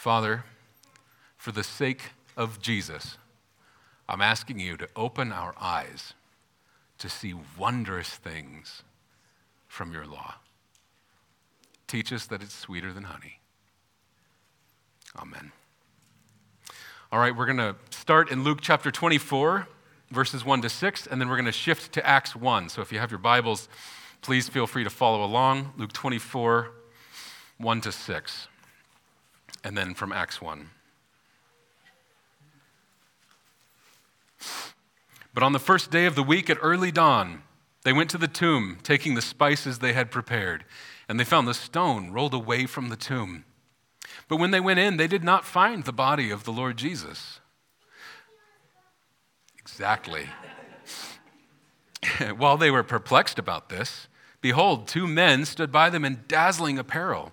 Father, for the sake of Jesus, I'm asking you to open our eyes to see wondrous things from your law. Teach us that it's sweeter than honey. Amen. All right, we're going to start in Luke chapter 24, verses 1 to 6, and then we're going to shift to Acts 1. So if you have your Bibles, please feel free to follow along. Luke 24, 1 to 6, and then from Acts 1. But on the first day of the week at early dawn, they went to the tomb, taking the spices they had prepared, and they found the stone rolled away from the tomb. But when they went in, they did not find the body of the Lord Jesus. Exactly. While they were perplexed about this, behold, two men stood by them in dazzling apparel.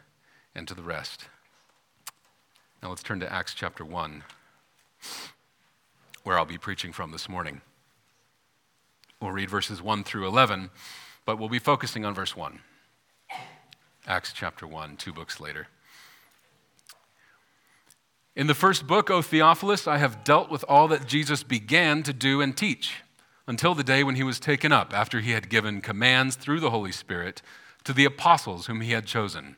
and to the rest. Now let's turn to Acts chapter 1, where I'll be preaching from this morning. We'll read verses 1 through 11, but we'll be focusing on verse 1. Acts chapter 1, two books later. In the first book, O Theophilus, I have dealt with all that Jesus began to do and teach until the day when he was taken up, after he had given commands through the Holy Spirit to the apostles whom he had chosen.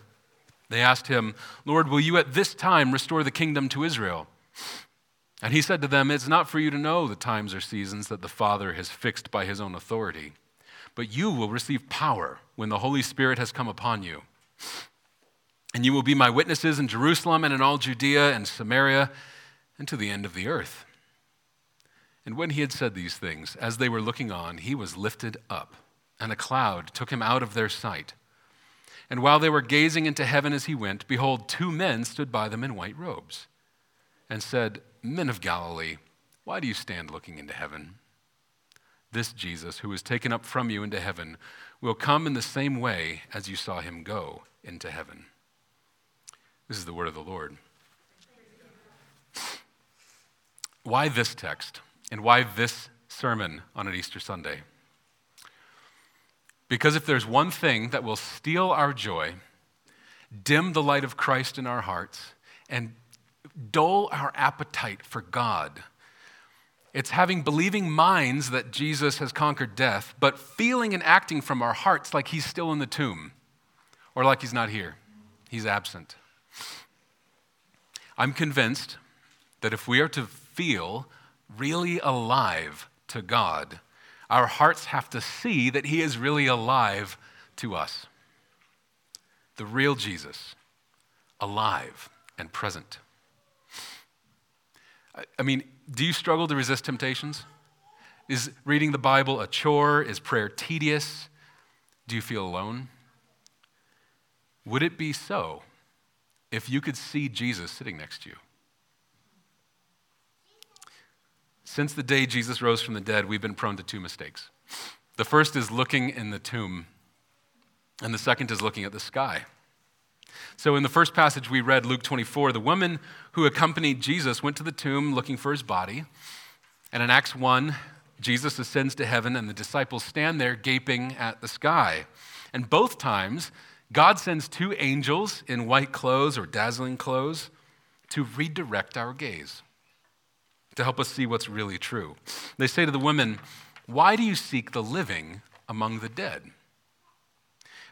they asked him, Lord, will you at this time restore the kingdom to Israel? And he said to them, It's not for you to know the times or seasons that the Father has fixed by his own authority, but you will receive power when the Holy Spirit has come upon you. And you will be my witnesses in Jerusalem and in all Judea and Samaria and to the end of the earth. And when he had said these things, as they were looking on, he was lifted up, and a cloud took him out of their sight. And while they were gazing into heaven as he went, behold, two men stood by them in white robes, and said, Men of Galilee, why do you stand looking into heaven? This Jesus, who was taken up from you into heaven, will come in the same way as you saw him go into heaven. This is the word of the Lord. Why this text? And why this sermon on an Easter Sunday? Because if there's one thing that will steal our joy, dim the light of Christ in our hearts, and dull our appetite for God, it's having believing minds that Jesus has conquered death, but feeling and acting from our hearts like he's still in the tomb or like he's not here. He's absent. I'm convinced that if we are to feel really alive to God, our hearts have to see that He is really alive to us. The real Jesus, alive and present. I mean, do you struggle to resist temptations? Is reading the Bible a chore? Is prayer tedious? Do you feel alone? Would it be so if you could see Jesus sitting next to you. Since the day Jesus rose from the dead, we've been prone to two mistakes. The first is looking in the tomb, and the second is looking at the sky. So, in the first passage we read, Luke 24, the woman who accompanied Jesus went to the tomb looking for his body. And in Acts 1, Jesus ascends to heaven, and the disciples stand there gaping at the sky. And both times, God sends two angels in white clothes or dazzling clothes to redirect our gaze, to help us see what's really true. They say to the women, Why do you seek the living among the dead?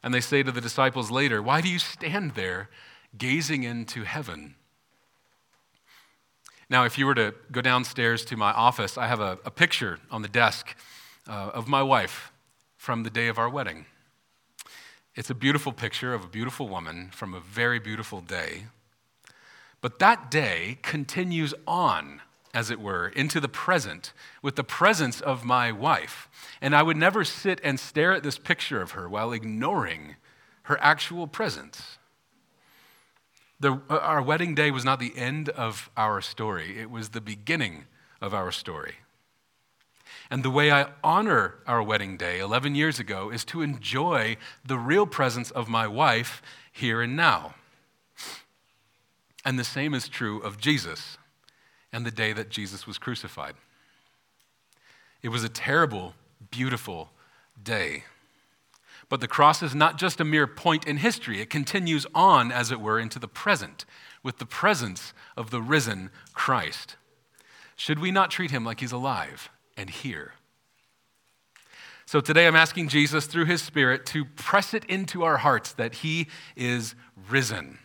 And they say to the disciples later, Why do you stand there gazing into heaven? Now, if you were to go downstairs to my office, I have a, a picture on the desk uh, of my wife from the day of our wedding. It's a beautiful picture of a beautiful woman from a very beautiful day. But that day continues on, as it were, into the present with the presence of my wife. And I would never sit and stare at this picture of her while ignoring her actual presence. The, uh, our wedding day was not the end of our story, it was the beginning of our story. And the way I honor our wedding day 11 years ago is to enjoy the real presence of my wife here and now. And the same is true of Jesus and the day that Jesus was crucified. It was a terrible, beautiful day. But the cross is not just a mere point in history, it continues on, as it were, into the present with the presence of the risen Christ. Should we not treat him like he's alive and here? So today I'm asking Jesus through his Spirit to press it into our hearts that he is risen.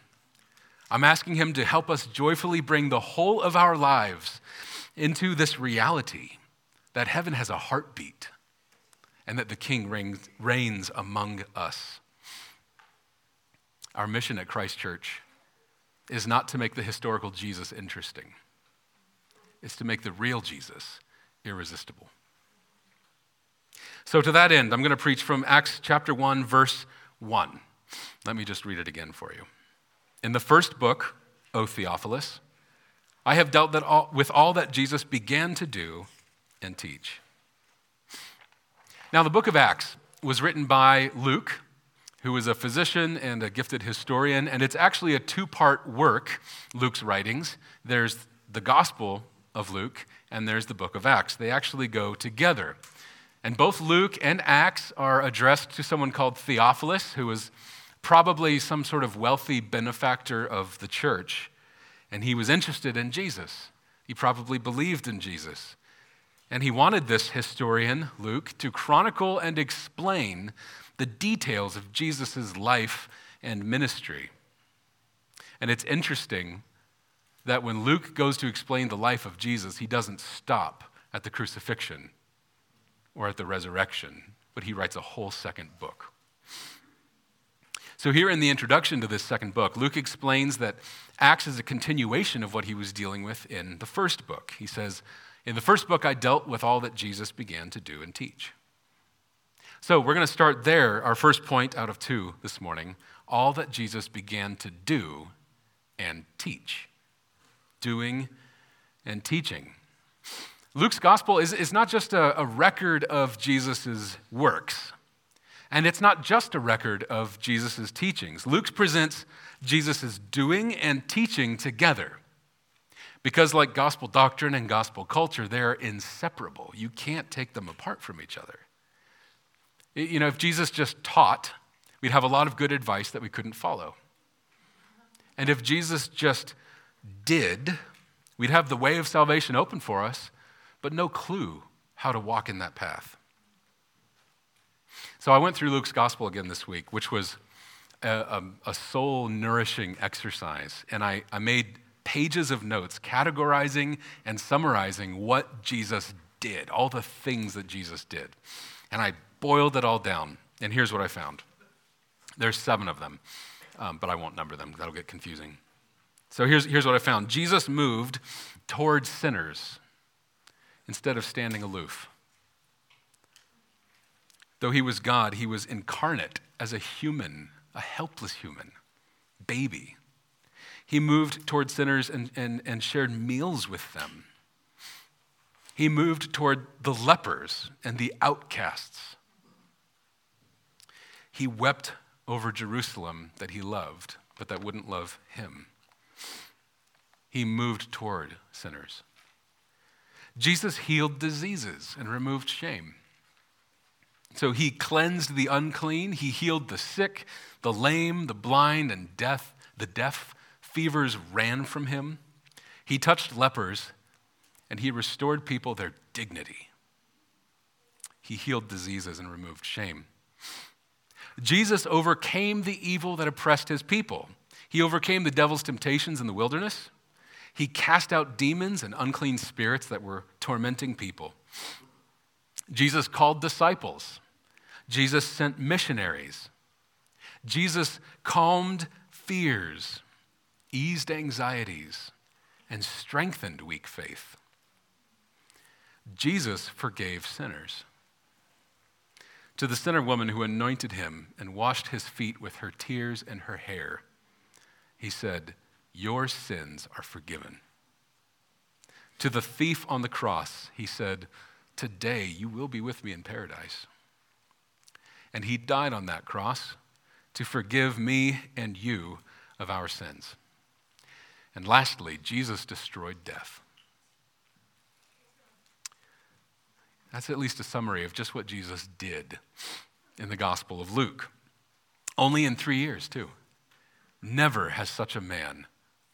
I'm asking him to help us joyfully bring the whole of our lives into this reality that heaven has a heartbeat and that the King reigns, reigns among us. Our mission at Christ Church is not to make the historical Jesus interesting, it's to make the real Jesus irresistible. So, to that end, I'm going to preach from Acts chapter 1, verse 1. Let me just read it again for you. In the first book, O Theophilus, I have dealt all, with all that Jesus began to do and teach now, the book of Acts was written by Luke, who was a physician and a gifted historian, and it's actually a two part work, Luke's writings. There's the Gospel of Luke, and there's the book of Acts. They actually go together. And both Luke and Acts are addressed to someone called Theophilus, who was probably some sort of wealthy benefactor of the church. And he was interested in Jesus. He probably believed in Jesus. And he wanted this historian, Luke, to chronicle and explain the details of Jesus' life and ministry. And it's interesting that when Luke goes to explain the life of Jesus, he doesn't stop at the crucifixion or at the resurrection, but he writes a whole second book. So, here in the introduction to this second book, Luke explains that Acts is a continuation of what he was dealing with in the first book. He says, in the first book, I dealt with all that Jesus began to do and teach. So we're going to start there, our first point out of two this morning all that Jesus began to do and teach. Doing and teaching. Luke's gospel is, is not just a, a record of Jesus' works, and it's not just a record of Jesus' teachings. Luke presents Jesus' doing and teaching together. Because, like gospel doctrine and gospel culture, they're inseparable. You can't take them apart from each other. You know, if Jesus just taught, we'd have a lot of good advice that we couldn't follow. And if Jesus just did, we'd have the way of salvation open for us, but no clue how to walk in that path. So I went through Luke's gospel again this week, which was a, a, a soul nourishing exercise. And I, I made pages of notes categorizing and summarizing what Jesus did, all the things that Jesus did. And I boiled it all down. And here's what I found there's seven of them, um, but I won't number them, that'll get confusing. So here's, here's what I found Jesus moved towards sinners instead of standing aloof. Though he was God, he was incarnate as a human, a helpless human, baby. He moved toward sinners and, and, and shared meals with them. He moved toward the lepers and the outcasts. He wept over Jerusalem that he loved, but that wouldn't love him. He moved toward sinners. Jesus healed diseases and removed shame. So he cleansed the unclean, he healed the sick, the lame, the blind, and deaf, the deaf, Fevers ran from him. He touched lepers and he restored people their dignity. He healed diseases and removed shame. Jesus overcame the evil that oppressed his people. He overcame the devil's temptations in the wilderness. He cast out demons and unclean spirits that were tormenting people. Jesus called disciples. Jesus sent missionaries. Jesus calmed fears, eased anxieties, and strengthened weak faith. Jesus forgave sinners. To the sinner woman who anointed him and washed his feet with her tears and her hair, he said, Your sins are forgiven. To the thief on the cross, he said, Today you will be with me in paradise. And he died on that cross to forgive me and you of our sins. And lastly, Jesus destroyed death. That's at least a summary of just what Jesus did in the Gospel of Luke. Only in three years, too. Never has such a man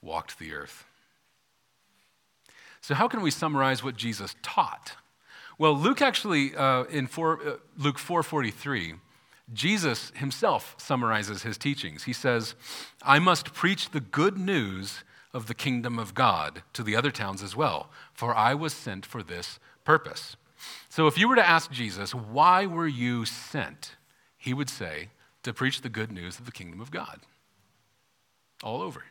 walked the earth. So, how can we summarize what Jesus taught? Well, Luke actually, uh, in four, uh, Luke 4:43, Jesus himself summarizes his teachings. He says, "I must preach the good news of the kingdom of God to the other towns as well, for I was sent for this purpose." So if you were to ask Jesus, why were you sent? He would say, to preach the good news of the kingdom of God. All over.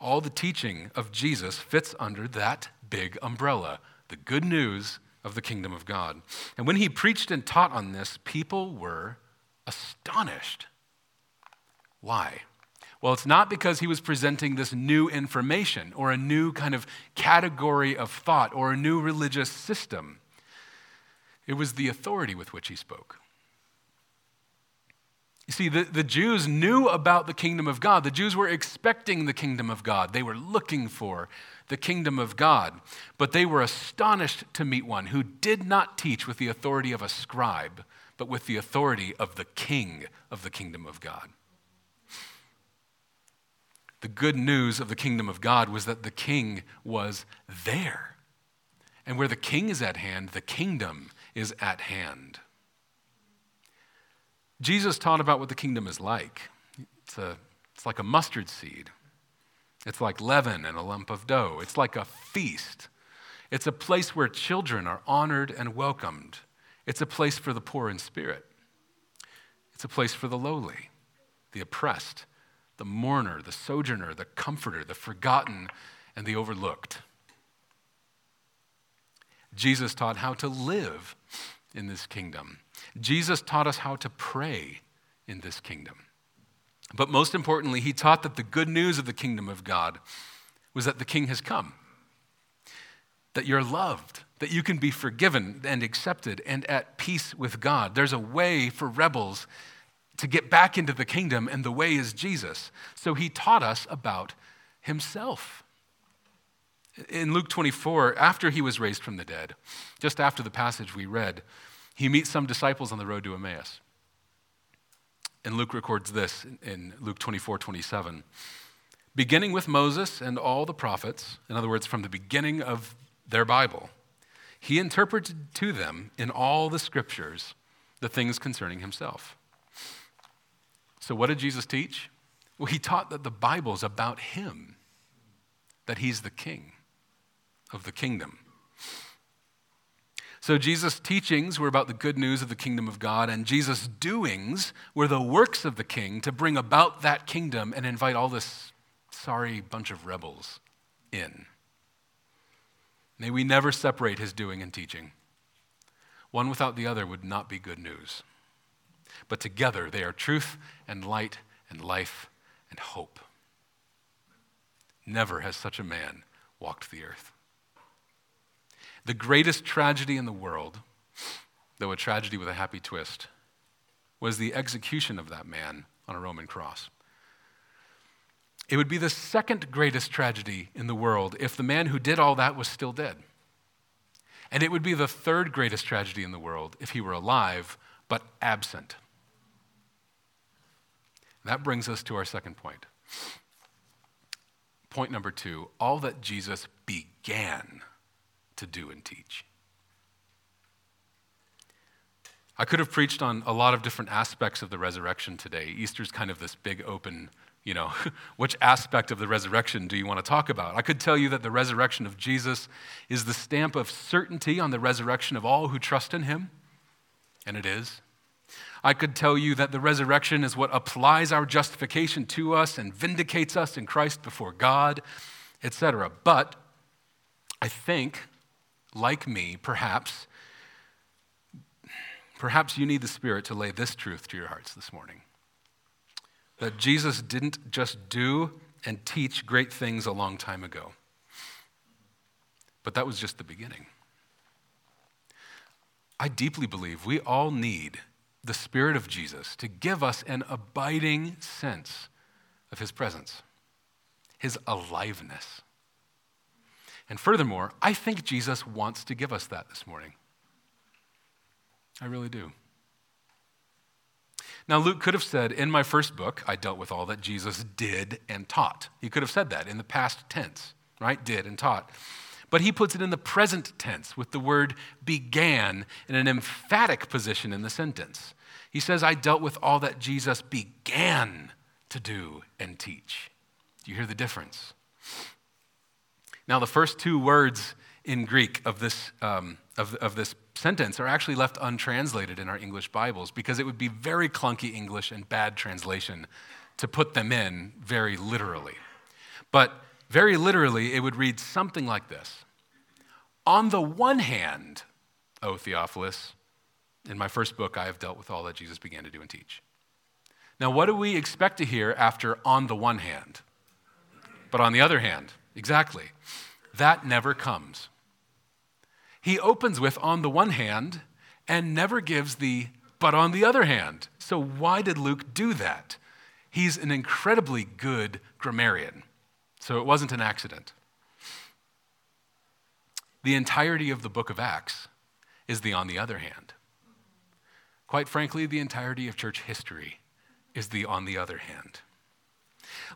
All the teaching of Jesus fits under that big umbrella the good news of the kingdom of God. And when he preached and taught on this, people were astonished. Why? Well, it's not because he was presenting this new information or a new kind of category of thought or a new religious system. It was the authority with which he spoke. You see, the, the Jews knew about the kingdom of God. The Jews were expecting the kingdom of God. They were looking for the kingdom of God. But they were astonished to meet one who did not teach with the authority of a scribe, but with the authority of the king of the kingdom of God. The good news of the kingdom of God was that the king was there. And where the king is at hand, the kingdom is at hand. Jesus taught about what the kingdom is like. It's, a, it's like a mustard seed, it's like leaven and a lump of dough, it's like a feast. It's a place where children are honored and welcomed. It's a place for the poor in spirit. It's a place for the lowly, the oppressed, the mourner, the sojourner, the comforter, the forgotten, and the overlooked. Jesus taught how to live in this kingdom. Jesus taught us how to pray in this kingdom. But most importantly, he taught that the good news of the kingdom of God was that the king has come, that you're loved, that you can be forgiven and accepted and at peace with God. There's a way for rebels to get back into the kingdom, and the way is Jesus. So he taught us about himself. In Luke 24, after he was raised from the dead, just after the passage we read, he meets some disciples on the road to Emmaus. And Luke records this in Luke 24 27. Beginning with Moses and all the prophets, in other words, from the beginning of their Bible, he interpreted to them in all the scriptures the things concerning himself. So, what did Jesus teach? Well, he taught that the Bible is about him, that he's the king of the kingdom. So, Jesus' teachings were about the good news of the kingdom of God, and Jesus' doings were the works of the king to bring about that kingdom and invite all this sorry bunch of rebels in. May we never separate his doing and teaching. One without the other would not be good news but together they are truth and light and life and hope. Never has such a man walked the earth. The greatest tragedy in the world, though a tragedy with a happy twist, was the execution of that man on a Roman cross. It would be the second greatest tragedy in the world if the man who did all that was still dead. And it would be the third greatest tragedy in the world if he were alive but absent. That brings us to our second point. Point number two all that Jesus began to do and teach. I could have preached on a lot of different aspects of the resurrection today. Easter's kind of this big open you know, which aspect of the resurrection do you want to talk about? I could tell you that the resurrection of Jesus is the stamp of certainty on the resurrection of all who trust in him, and it is. I could tell you that the resurrection is what applies our justification to us and vindicates us in Christ before God, etc. But I think, like me, perhaps, perhaps you need the Spirit to lay this truth to your hearts this morning that Jesus didn't just do and teach great things a long time ago, but that was just the beginning. I deeply believe we all need the Spirit of Jesus to give us an abiding sense of His presence, His aliveness. And furthermore, I think Jesus wants to give us that this morning. I really do. Now, Luke could have said, in my first book, I dealt with all that Jesus did and taught. He could have said that in the past tense, right? Did and taught. But he puts it in the present tense with the word began in an emphatic position in the sentence. He says, I dealt with all that Jesus began to do and teach. Do you hear the difference? Now, the first two words in Greek of this, um, of, of this sentence are actually left untranslated in our English Bibles because it would be very clunky English and bad translation to put them in very literally. But very literally, it would read something like this On the one hand, O Theophilus, in my first book, I have dealt with all that Jesus began to do and teach. Now, what do we expect to hear after on the one hand? But on the other hand, exactly. That never comes he opens with on the one hand and never gives the but on the other hand. So, why did Luke do that? He's an incredibly good grammarian, so it wasn't an accident. The entirety of the book of Acts is the on the other hand. Quite frankly, the entirety of church history is the on the other hand.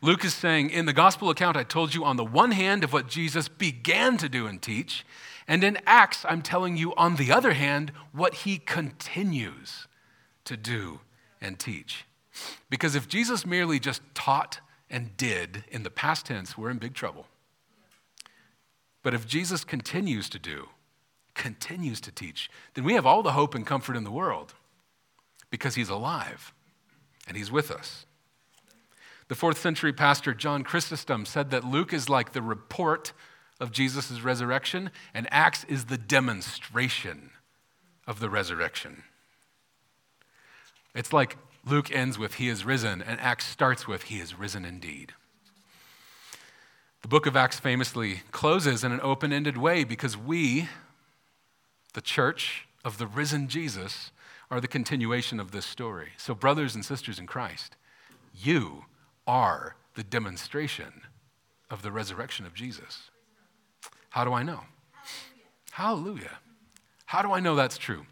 Luke is saying, in the gospel account, I told you on the one hand of what Jesus began to do and teach, and in Acts, I'm telling you, on the other hand, what he continues to do and teach. Because if Jesus merely just taught and did in the past tense, we're in big trouble. But if Jesus continues to do, continues to teach, then we have all the hope and comfort in the world because he's alive and he's with us. The fourth century pastor John Chrysostom said that Luke is like the report of Jesus' resurrection, and Acts is the demonstration of the resurrection. It's like Luke ends with, He is risen, and Acts starts with, He is risen indeed. The book of Acts famously closes in an open ended way because we, the church of the risen Jesus, are the continuation of this story. So, brothers and sisters in Christ, you are the demonstration of the resurrection of Jesus. How do I know? Hallelujah. Hallelujah. How do I know that's true?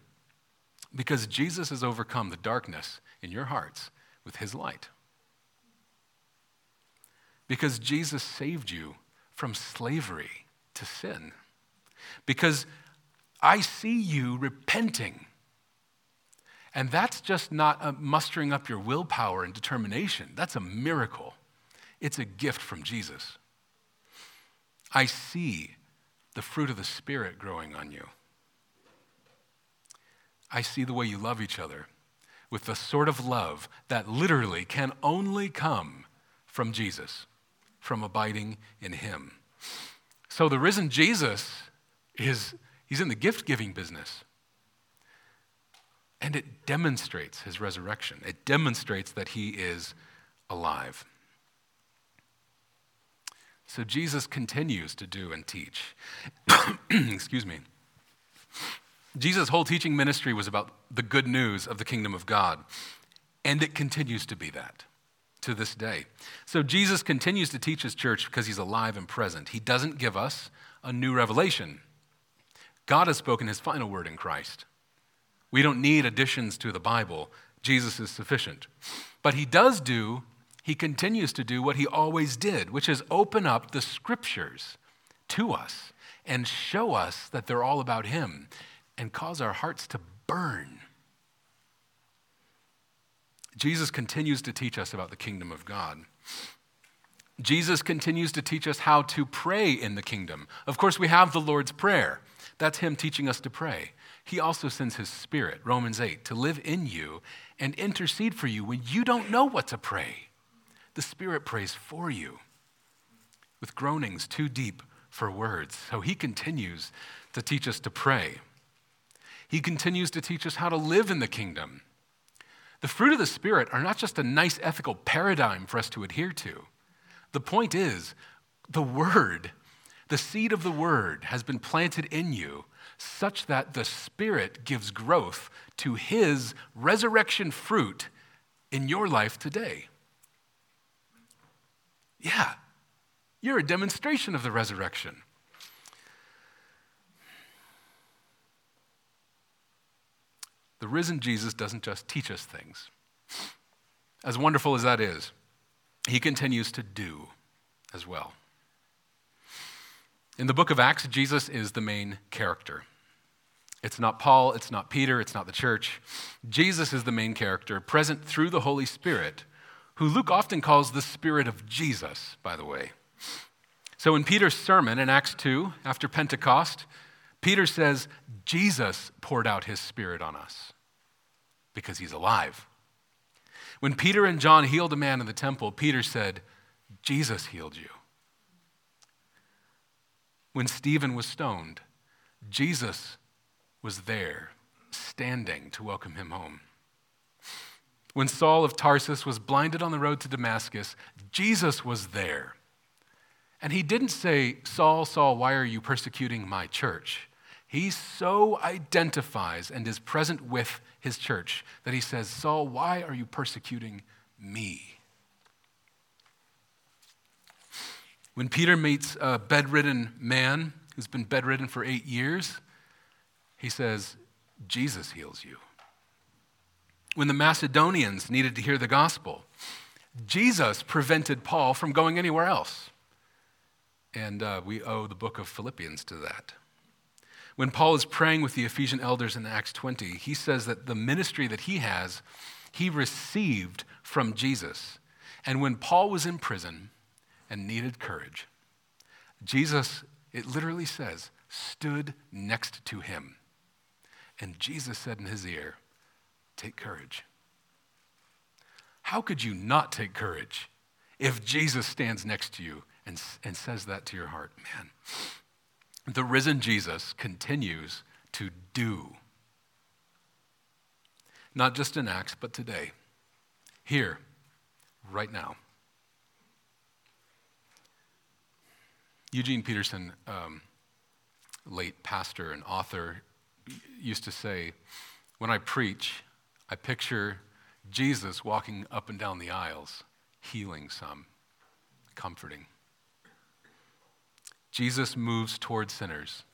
Because Jesus has overcome the darkness in your hearts with his light. Because Jesus saved you from slavery to sin. Because I see you repenting. And that's just not uh, mustering up your willpower and determination. That's a miracle. It's a gift from Jesus. I see the fruit of the Spirit growing on you. I see the way you love each other with the sort of love that literally can only come from Jesus, from abiding in Him. So the risen Jesus is, he's in the gift giving business. And it demonstrates his resurrection. It demonstrates that he is alive. So Jesus continues to do and teach. Excuse me. Jesus' whole teaching ministry was about the good news of the kingdom of God, and it continues to be that to this day. So Jesus continues to teach his church because he's alive and present. He doesn't give us a new revelation. God has spoken his final word in Christ. We don't need additions to the Bible. Jesus is sufficient. But he does do he continues to do what he always did, which is open up the scriptures to us and show us that they're all about him and cause our hearts to burn. Jesus continues to teach us about the kingdom of God. Jesus continues to teach us how to pray in the kingdom. Of course, we have the Lord's Prayer. That's Him teaching us to pray. He also sends His Spirit, Romans 8, to live in you and intercede for you when you don't know what to pray. The Spirit prays for you with groanings too deep for words. So He continues to teach us to pray. He continues to teach us how to live in the kingdom. The fruit of the Spirit are not just a nice ethical paradigm for us to adhere to. The point is, the Word, the seed of the Word, has been planted in you such that the Spirit gives growth to His resurrection fruit in your life today. Yeah, you're a demonstration of the resurrection. The risen Jesus doesn't just teach us things. As wonderful as that is, he continues to do as well. In the book of Acts, Jesus is the main character. It's not Paul, it's not Peter, it's not the church. Jesus is the main character, present through the Holy Spirit, who Luke often calls the Spirit of Jesus, by the way. So in Peter's sermon in Acts 2, after Pentecost, Peter says, Jesus poured out his Spirit on us because he's alive. When Peter and John healed a man in the temple, Peter said, Jesus healed you. When Stephen was stoned, Jesus was there, standing to welcome him home. When Saul of Tarsus was blinded on the road to Damascus, Jesus was there. And he didn't say, Saul, Saul, why are you persecuting my church? He so identifies and is present with his church that he says, Saul, why are you persecuting me? When Peter meets a bedridden man who's been bedridden for eight years, he says, Jesus heals you. When the Macedonians needed to hear the gospel, Jesus prevented Paul from going anywhere else. And uh, we owe the book of Philippians to that. When Paul is praying with the Ephesian elders in Acts 20, he says that the ministry that he has, he received from Jesus. And when Paul was in prison and needed courage, Jesus, it literally says, stood next to him. And Jesus said in his ear, Take courage. How could you not take courage if Jesus stands next to you and, and says that to your heart? Man, the risen Jesus continues to do. Not just in Acts, but today, here, right now. Eugene Peterson, um, late pastor and author, used to say, When I preach, I picture Jesus walking up and down the aisles, healing some, comforting. Jesus moves toward sinners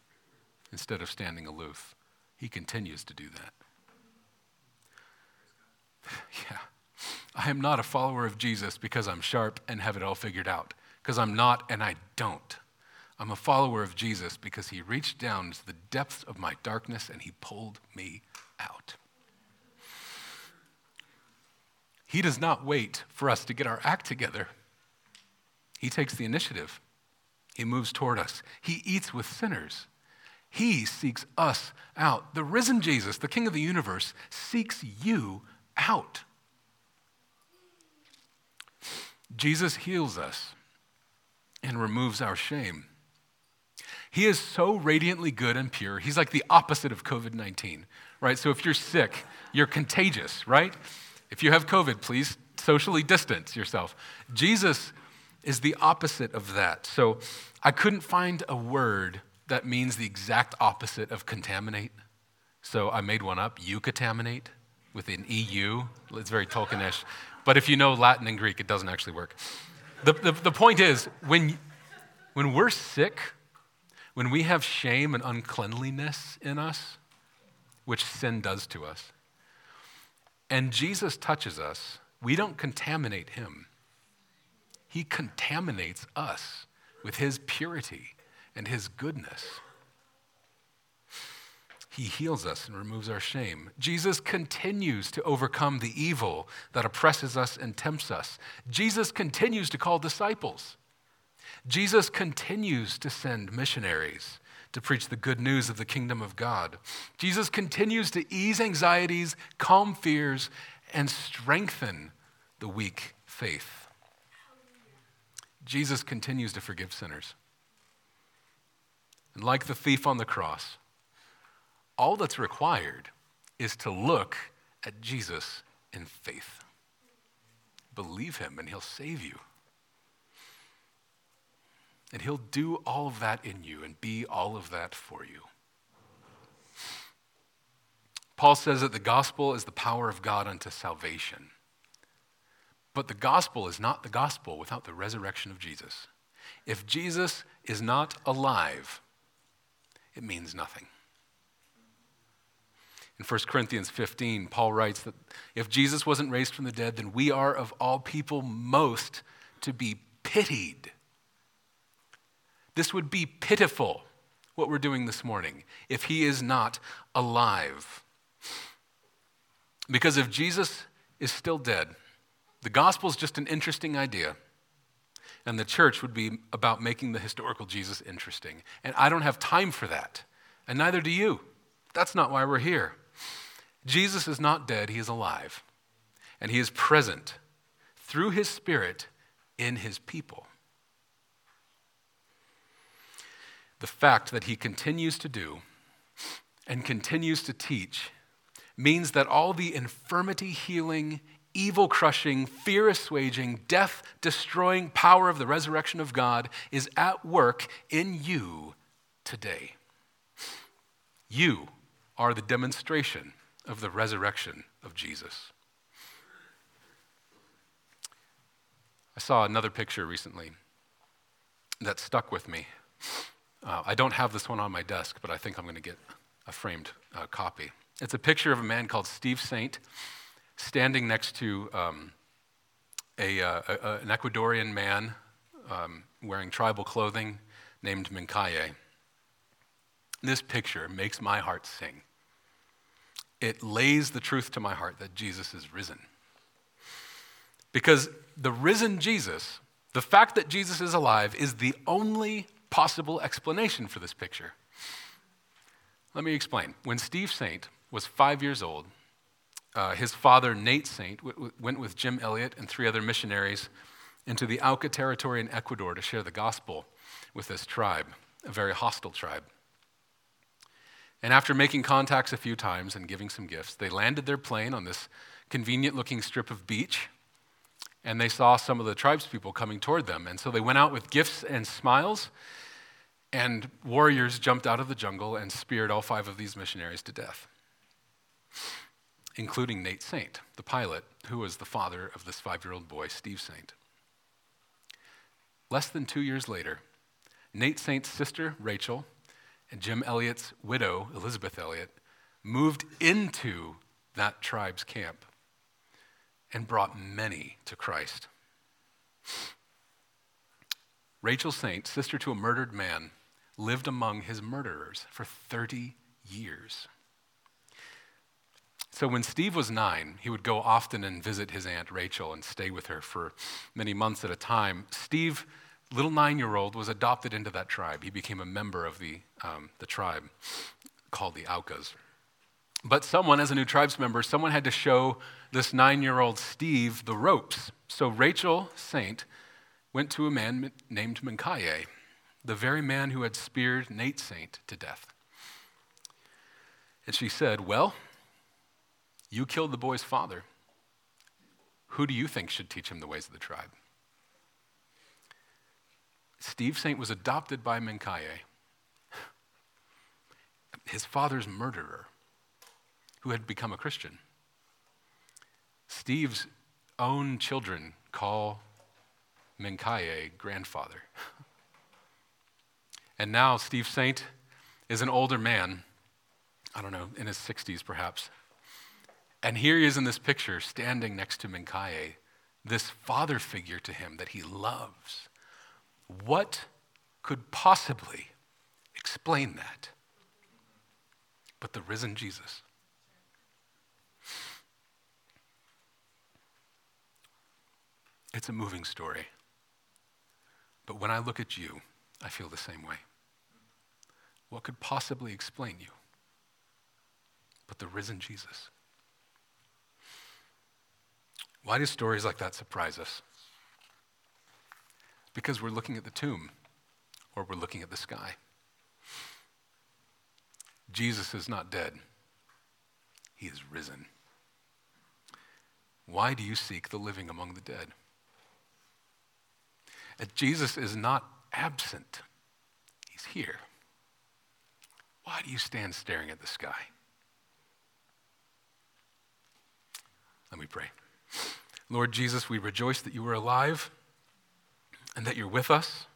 instead of standing aloof. He continues to do that. yeah. I am not a follower of Jesus because I'm sharp and have it all figured out, because I'm not and I don't. I'm a follower of Jesus because he reached down to the depths of my darkness and he pulled me out. He does not wait for us to get our act together. He takes the initiative. He moves toward us. He eats with sinners. He seeks us out. The risen Jesus, the King of the universe, seeks you out. Jesus heals us and removes our shame. He is so radiantly good and pure. He's like the opposite of COVID 19, right? So if you're sick, you're contagious, right? If you have COVID, please socially distance yourself. Jesus is the opposite of that. So I couldn't find a word that means the exact opposite of contaminate. So I made one up, eucontaminate, with an EU. It's very Tolkienish. But if you know Latin and Greek, it doesn't actually work. The, the, the point is, when, when we're sick, when we have shame and uncleanliness in us, which sin does to us, and Jesus touches us, we don't contaminate him. He contaminates us with his purity and his goodness. he heals us and removes our shame. Jesus continues to overcome the evil that oppresses us and tempts us. Jesus continues to call disciples. Jesus continues to send missionaries to preach the good news of the kingdom of God. Jesus continues to ease anxieties, calm fears, and strengthen the weak faith. Jesus continues to forgive sinners. And like the thief on the cross, all that's required is to look at Jesus in faith. Believe him, and he'll save you. And he'll do all of that in you and be all of that for you. Paul says that the gospel is the power of God unto salvation. But the gospel is not the gospel without the resurrection of Jesus. If Jesus is not alive, it means nothing. In 1 Corinthians 15, Paul writes that if Jesus wasn't raised from the dead, then we are of all people most to be pitied. This would be pitiful, what we're doing this morning, if he is not alive. Because if Jesus is still dead, the gospel is just an interesting idea. And the church would be about making the historical Jesus interesting. And I don't have time for that. And neither do you. That's not why we're here. Jesus is not dead, he is alive. And he is present through his spirit in his people. The fact that he continues to do and continues to teach means that all the infirmity healing, evil crushing, fear assuaging, death destroying power of the resurrection of God is at work in you today. You are the demonstration of the resurrection of Jesus. I saw another picture recently that stuck with me. Uh, I don't have this one on my desk, but I think I'm going to get a framed uh, copy. It's a picture of a man called Steve Saint standing next to um, a, uh, a, an Ecuadorian man um, wearing tribal clothing named Mincaye. This picture makes my heart sing it lays the truth to my heart that Jesus is risen. Because the risen Jesus, the fact that Jesus is alive, is the only possible explanation for this picture. Let me explain. When Steve Saint was five years old, uh, his father, Nate Saint, w- w- went with Jim Elliot and three other missionaries into the Auca territory in Ecuador to share the gospel with this tribe, a very hostile tribe. And after making contacts a few times and giving some gifts, they landed their plane on this convenient looking strip of beach. And they saw some of the tribespeople coming toward them. And so they went out with gifts and smiles. And warriors jumped out of the jungle and speared all five of these missionaries to death, including Nate Saint, the pilot, who was the father of this five year old boy, Steve Saint. Less than two years later, Nate Saint's sister, Rachel, and Jim Elliot's widow, Elisabeth Elliot, moved into that tribe's camp and brought many to Christ. Rachel Saint, sister to a murdered man, lived among his murderers for 30 years. So when Steve was nine, he would go often and visit his Aunt Rachel and stay with her for many months at a time. Steve little nine year old was adopted into that tribe. He became a member of the, um, the tribe called the Aucas. But someone, as a new tribes member, someone had to show this nine year old Steve the ropes. So Rachel Saint went to a man named Mincaye, the very man who had speared Nate Saint to death. And she said, Well, you killed the boy's father. Who do you think should teach him the ways of the tribe? Steve Saint was adopted by Mincaye, his father's murderer, who had become a Christian. Steve's own children call Mincaye grandfather. And now Steve Saint is an older man, I don't know, in his 60s perhaps. And here he is in this picture standing next to Mincaye, this father figure to him that he loves. What could possibly explain that? but the risen Jesus. It's a moving story. But when I look at you, I feel the same way. What could possibly explain you? But the risen Jesus. Why do stories like that surprise us? Because we're looking at the tomb or we're looking at the sky. Jesus is not dead, he is risen. Why do you seek the living among the dead? And Jesus is not absent, he's here. Why do you stand staring at the sky? Let me pray. Lord Jesus, we rejoice that you are alive and that you're with us.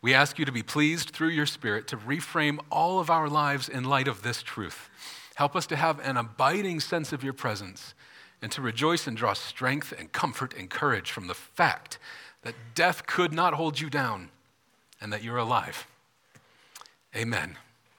We ask you to be pleased through your Spirit to reframe all of our lives in light of this truth. Help us to have an abiding sense of your presence and to rejoice and draw strength and comfort and courage from the fact that death could not hold you down and that you're alive. Amen.